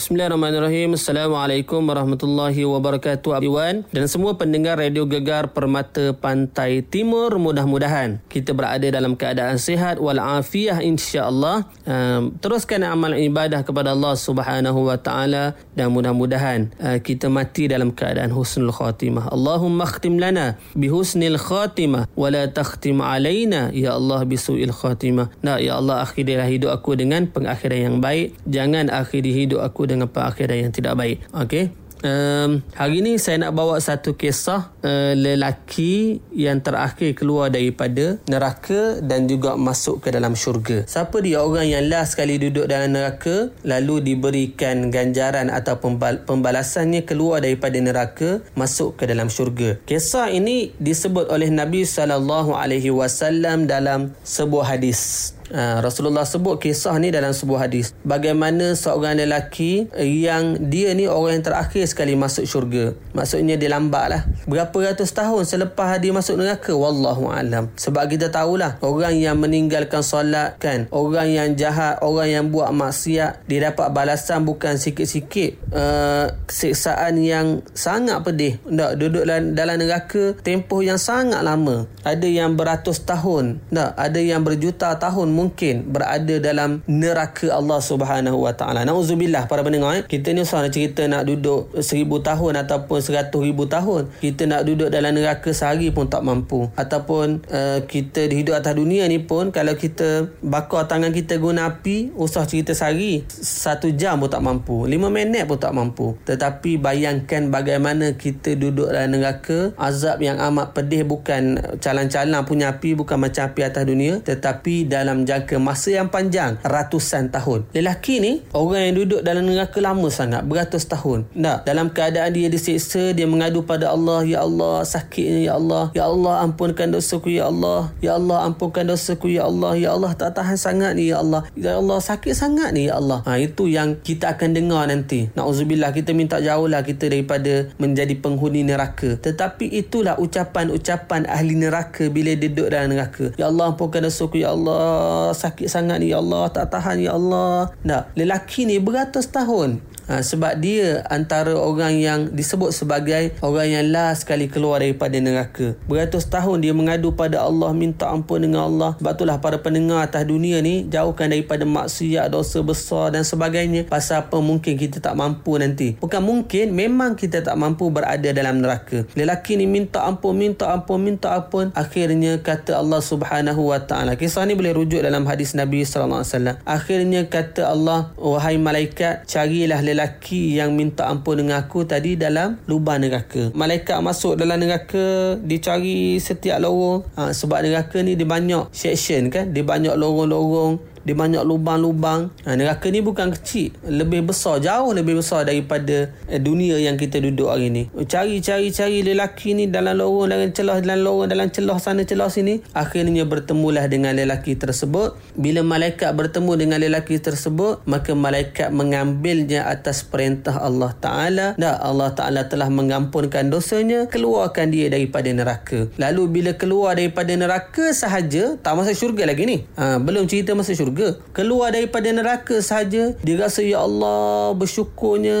Bismillahirrahmanirrahim. Assalamualaikum warahmatullahi wabarakatuh. Iwan dan semua pendengar Radio Gegar Permata Pantai Timur mudah-mudahan kita berada dalam keadaan sihat wal afiah insya-Allah. Um, teruskan amal ibadah kepada Allah Subhanahu wa taala dan mudah-mudahan uh, kita mati dalam keadaan husnul khatimah. Allahumma khtim lana bi husnil khatimah wa la takhtim alaina ya Allah bi suil khatimah. Nah ya Allah akhirilah hidup aku dengan pengakhiran yang baik. Jangan akhiri hidup aku dengan pengakhiran yang tidak baik. Okey. Um, hari ini saya nak bawa satu kisah uh, lelaki yang terakhir keluar daripada neraka dan juga masuk ke dalam syurga. Siapa dia orang yang last sekali duduk dalam neraka lalu diberikan ganjaran atau pembal- pembalasannya keluar daripada neraka masuk ke dalam syurga. Kisah ini disebut oleh Nabi sallallahu alaihi wasallam dalam sebuah hadis. Uh, Rasulullah sebut kisah ni dalam sebuah hadis. Bagaimana seorang lelaki yang dia ni orang yang terakhir sekali masuk syurga. Maksudnya dia lambat lah. Berapa ratus tahun selepas dia masuk neraka? Wallahu alam. Sebab kita tahulah orang yang meninggalkan solat kan. Orang yang jahat, orang yang buat maksiat. Dia dapat balasan bukan sikit-sikit. Uh, siksaan yang sangat pedih. Tak, duduk dalam, dalam neraka tempoh yang sangat lama. Ada yang beratus tahun. Tak, ada yang berjuta tahun mungkin berada dalam neraka Allah Subhanahu Wa Taala. Nauzubillah para pendengar eh. Kita ni usah cerita nak duduk seribu tahun ataupun seratus ribu tahun. Kita nak duduk dalam neraka sehari pun tak mampu. Ataupun uh, kita hidup atas dunia ni pun kalau kita bakar tangan kita guna api, usah cerita sehari, satu jam pun tak mampu. Lima minit pun tak mampu. Tetapi bayangkan bagaimana kita duduk dalam neraka, azab yang amat pedih bukan calang-calang punya api, bukan macam api atas dunia, tetapi dalam jangka masa yang panjang ratusan tahun. Lelaki ni orang yang duduk dalam neraka lama sangat beratus tahun. Tak dalam keadaan dia disiksa dia mengadu pada Allah ya Allah sakitnya ya Allah. Ya Allah ampunkan dosaku ya Allah. Ya Allah ampunkan dosaku ya Allah. Ya Allah tak tahan sangat ni ya Allah. Ya Allah sakit sangat ni ya Allah. Ha, itu yang kita akan dengar nanti. Na'udzubillah kita minta jauhlah kita daripada menjadi penghuni neraka. Tetapi itulah ucapan-ucapan ahli neraka bila duduk dalam neraka. Ya Allah ampunkan dosaku ya Allah sakit sangat ni ya Allah tak tahan ya Allah. Tak lelaki ni beratus tahun Ha, sebab dia antara orang yang disebut sebagai orang yang last sekali keluar daripada neraka. Beratus tahun dia mengadu pada Allah, minta ampun dengan Allah. Sebab itulah para pendengar atas dunia ni jauhkan daripada maksiat, dosa besar dan sebagainya. Pasal apa mungkin kita tak mampu nanti. Bukan mungkin, memang kita tak mampu berada dalam neraka. Lelaki ni minta ampun, minta ampun, minta ampun. Akhirnya kata Allah subhanahu wa ta'ala. Kisah ni boleh rujuk dalam hadis Nabi SAW. Akhirnya kata Allah, wahai malaikat, carilah lelaki lelaki yang minta ampun dengan aku tadi dalam lubang neraka. Malaikat masuk dalam neraka, dicari setiap lorong. Ha, sebab neraka ni dia banyak section kan, dia banyak lorong-lorong dia banyak lubang-lubang. Ha, neraka ni bukan kecil. Lebih besar. Jauh lebih besar daripada eh, dunia yang kita duduk hari ni. Cari-cari-cari lelaki ni dalam lorong, dalam celah, dalam lorong, dalam celah sana, celah sini. Akhirnya bertemulah dengan lelaki tersebut. Bila malaikat bertemu dengan lelaki tersebut, maka malaikat mengambilnya atas perintah Allah Ta'ala. Dan Allah Ta'ala telah mengampunkan dosanya. Keluarkan dia daripada neraka. Lalu bila keluar daripada neraka sahaja, tak masuk syurga lagi ni. Ha, belum cerita masuk syurga syurga keluar daripada neraka saja dia rasa ya Allah bersyukurnya.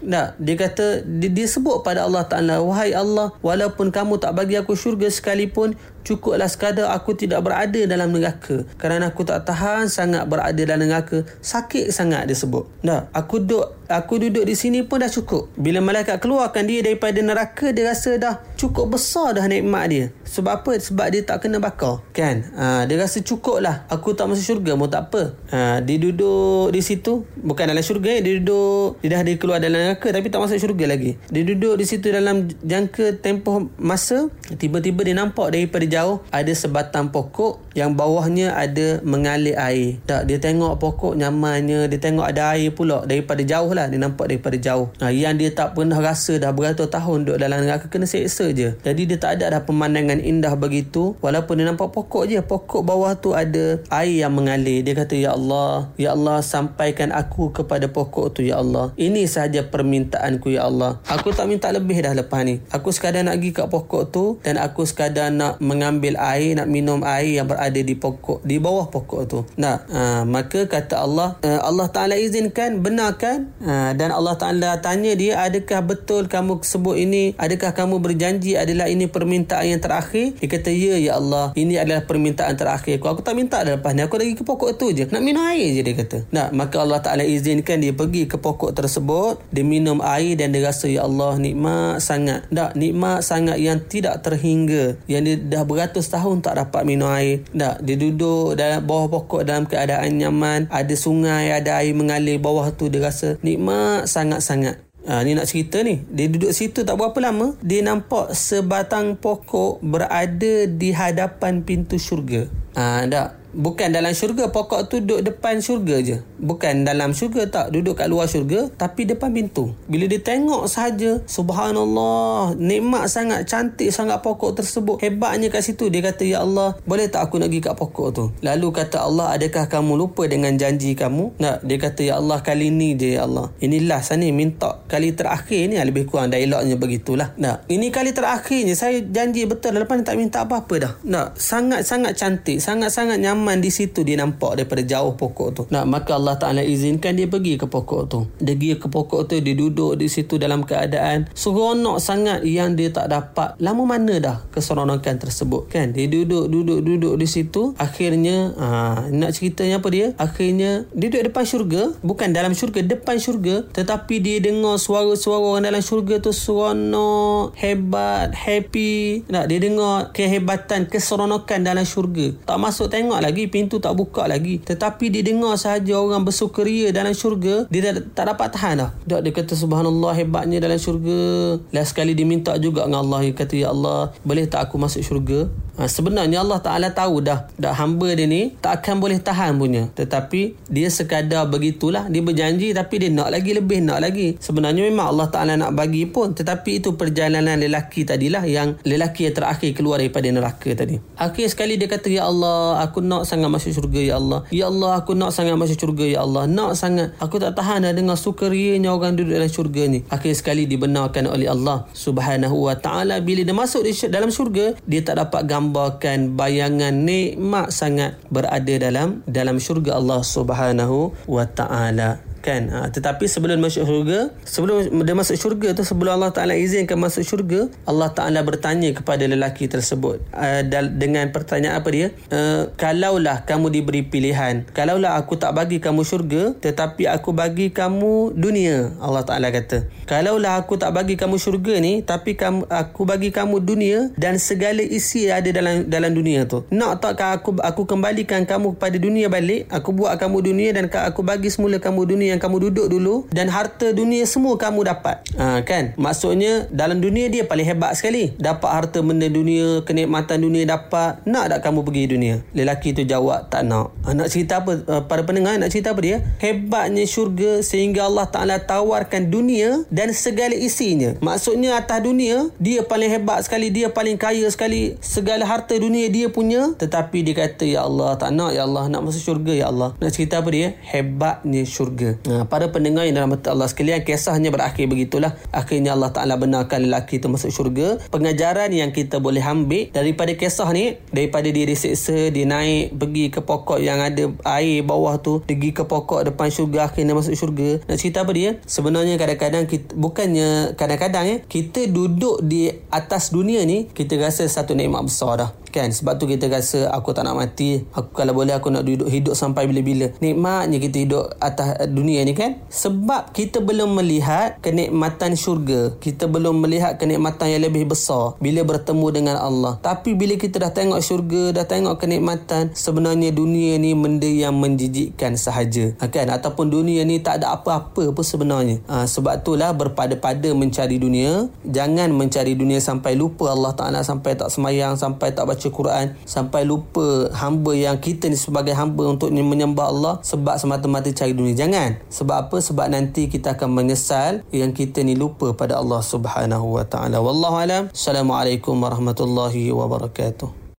Tak, dia kata dia, dia sebut pada Allah Taala wahai Allah walaupun kamu tak bagi aku syurga sekalipun cukuplah sekadar aku tidak berada dalam neraka. Kerana aku tak tahan sangat berada dalam neraka. Sakit sangat dia sebut. Tak, aku duduk aku duduk di sini pun dah cukup. Bila malaikat keluarkan dia daripada neraka dia rasa dah cukup besar dah nikmat dia. Sebab apa? Sebab dia tak kena bakar. Kan? Ha, dia rasa cukup lah aku tak masuk syurga mau tak apa. Ha, dia duduk di situ. Bukan dalam syurga dia duduk dia dah dia keluar dalam neraka tapi tak masuk syurga lagi. Dia duduk di situ dalam jangka tempoh masa tiba-tiba dia nampak daripada jauh ada sebatang pokok yang bawahnya ada mengalir air. Tak dia tengok pokok nyamannya dia tengok ada air pula daripada jauh lah. Dia nampak daripada jauh. Ha, yang dia tak pernah rasa dah beratus tahun duduk dalam neraka kena seksa je. Jadi dia tak ada dah pemandangan indah begitu. Walaupun dia nampak pokok je pokok bawah tu ada air yang mengalir. Dia kata ya Allah ya Allah sampaikan aku kepada pokok tu ya Allah. Ini sahaja permintaanku ya Allah. Aku tak minta lebih dah lepas ni. Aku sekadar nak pergi kat pokok tu dan aku sekadar nak meng mengambil air nak minum air yang berada di pokok di bawah pokok tu. Nah uh, maka kata Allah uh, Allah Taala izinkan benarkan uh, dan Allah Taala tanya dia adakah betul kamu sebut ini? Adakah kamu berjanji adalah ini permintaan yang terakhir? Dia kata ya ya Allah ini adalah permintaan terakhir aku. Aku tak minta dah lepas ni. Aku lagi ke pokok tu je. Nak minum air je dia kata. Nah maka Allah Taala izinkan dia pergi ke pokok tersebut. Dia minum air dan dia rasa ya Allah nikmat sangat. Tak nikmat sangat yang tidak terhingga. Yang dia dah beratus tahun tak dapat minum air. Tak dia duduk dalam bawah pokok dalam keadaan nyaman. Ada sungai ada air mengalir bawah tu dia rasa nikmat sangat-sangat. Ha, ni nak cerita ni. Dia duduk situ tak berapa lama Dia nampak sebatang pokok Berada di hadapan pintu syurga. Ha, Tak Bukan dalam syurga Pokok tu duduk depan syurga je. Bukan dalam syurga tak Duduk kat luar syurga Tapi depan pintu. Bila dia tengok sahaja Subhanallah Nikmat sangat Cantik sangat pokok tersebut. Hebatnya kat situ. Dia kata Ya Allah Boleh tak aku nak pergi kat pokok tu? Lalu kata Allah Adakah kamu lupa dengan janji kamu? Tak Dia kata Ya Allah Kali ni je Ya Allah. Inilah sana minta Kali terakhir ni Lebih kurang dialognya begitulah. Tak Ini kali terakhirnya Saya janji betul Lepas ni tak minta apa-apa dah. Tak Sangat-sangat cantik Sangat-sangat nyaman nyaman di situ dia nampak daripada jauh pokok tu. Nah, maka Allah Taala izinkan dia pergi ke pokok tu. Dia pergi ke pokok tu dia duduk di situ dalam keadaan seronok sangat yang dia tak dapat lama mana dah keseronokan tersebut kan. Dia duduk duduk duduk di situ akhirnya aa, ha, nak ceritanya apa dia? Akhirnya dia duduk depan syurga, bukan dalam syurga, depan syurga tetapi dia dengar suara-suara orang dalam syurga tu seronok, hebat, happy. Nak dia dengar kehebatan, keseronokan dalam syurga. Tak masuk tengok lah lagi pintu tak buka lagi. Tetapi dia dengar sahaja orang bersukaria dalam syurga dia tak, tak dapat tahan dah. Dok dia kata subhanallah hebatnya dalam syurga. Last sekali dia minta juga dengan Allah dia kata ya Allah boleh tak aku masuk syurga ha, sebenarnya Allah Ta'ala tahu dah dah hamba dia ni tak akan boleh tahan punya tetapi dia sekadar begitulah dia berjanji tapi dia nak lagi lebih nak lagi sebenarnya memang Allah Ta'ala nak bagi pun tetapi itu perjalanan lelaki tadilah yang lelaki yang terakhir keluar daripada neraka tadi akhir sekali dia kata ya Allah aku nak sangat masuk syurga ya Allah. Ya Allah aku nak sangat masuk syurga ya Allah. Nak sangat. Aku tak tahan dah dengan sukarianya orang duduk dalam syurga ni. Akhir sekali dibenarkan oleh Allah Subhanahu wa taala bila dia masuk di dalam syurga, dia tak dapat gambarkan bayangan nikmat sangat berada dalam dalam syurga Allah Subhanahu wa taala kan? Ha, tetapi sebelum masuk syurga sebelum dia masuk syurga tu sebelum Allah Taala izinkan masuk syurga Allah Taala bertanya kepada lelaki tersebut uh, dengan pertanyaan apa dia? Uh, kalaulah kamu diberi pilihan kalaulah aku tak bagi kamu syurga tetapi aku bagi kamu dunia Allah Taala kata. Kalaulah aku tak bagi kamu syurga ni tapi kamu aku bagi kamu dunia dan segala isi yang ada dalam dalam dunia tu. Nak tak aku aku kembalikan kamu kepada dunia balik aku buat kamu dunia dan aku bagi semula kamu dunia yang kamu duduk dulu dan harta dunia semua kamu dapat. Ha, kan? Maksudnya dalam dunia dia paling hebat sekali. Dapat harta benda dunia, kenikmatan dunia dapat. Nak tak kamu pergi dunia? Lelaki tu jawab tak nak. Ha, nak cerita apa? Uh, para pendengar nak cerita apa dia? Hebatnya syurga sehingga Allah Ta'ala tawarkan dunia dan segala isinya. Maksudnya atas dunia, dia paling hebat sekali. Dia paling kaya sekali. Segala harta dunia dia punya. Tetapi dia kata, Ya Allah, tak nak Ya Allah. Nak masuk syurga Ya Allah. Nak cerita apa dia? Hebatnya syurga. Ha, para pendengar yang dalam Allah sekalian kisahnya berakhir begitulah. Akhirnya Allah Ta'ala benarkan lelaki itu masuk syurga. Pengajaran yang kita boleh ambil daripada kisah ni daripada dia diseksa dia naik pergi ke pokok yang ada air bawah tu pergi ke pokok depan syurga akhirnya masuk syurga. Nak cerita apa dia? Sebenarnya kadang-kadang kita, bukannya kadang-kadang ya kita duduk di atas dunia ni kita rasa satu nikmat besar dah kan? Sebab tu kita rasa aku tak nak mati. Aku kalau boleh aku nak duduk hidup sampai bila-bila. Nikmatnya kita hidup atas dunia ni kan? Sebab kita belum melihat kenikmatan syurga. Kita belum melihat kenikmatan yang lebih besar bila bertemu dengan Allah. Tapi bila kita dah tengok syurga dah tengok kenikmatan sebenarnya dunia ni benda yang menjijikkan sahaja. Ha, kan? Ataupun dunia ni tak ada apa-apa pun sebenarnya. Ha, sebab itulah berpada-pada mencari dunia. Jangan mencari dunia sampai lupa Allah Ta'ala sampai tak semayang sampai tak baca baca Quran sampai lupa hamba yang kita ni sebagai hamba untuk menyembah Allah sebab semata-mata cari dunia. Jangan. Sebab apa? Sebab nanti kita akan menyesal yang kita ni lupa pada Allah Subhanahu wa taala. Wallahu alam. Assalamualaikum warahmatullahi wabarakatuh.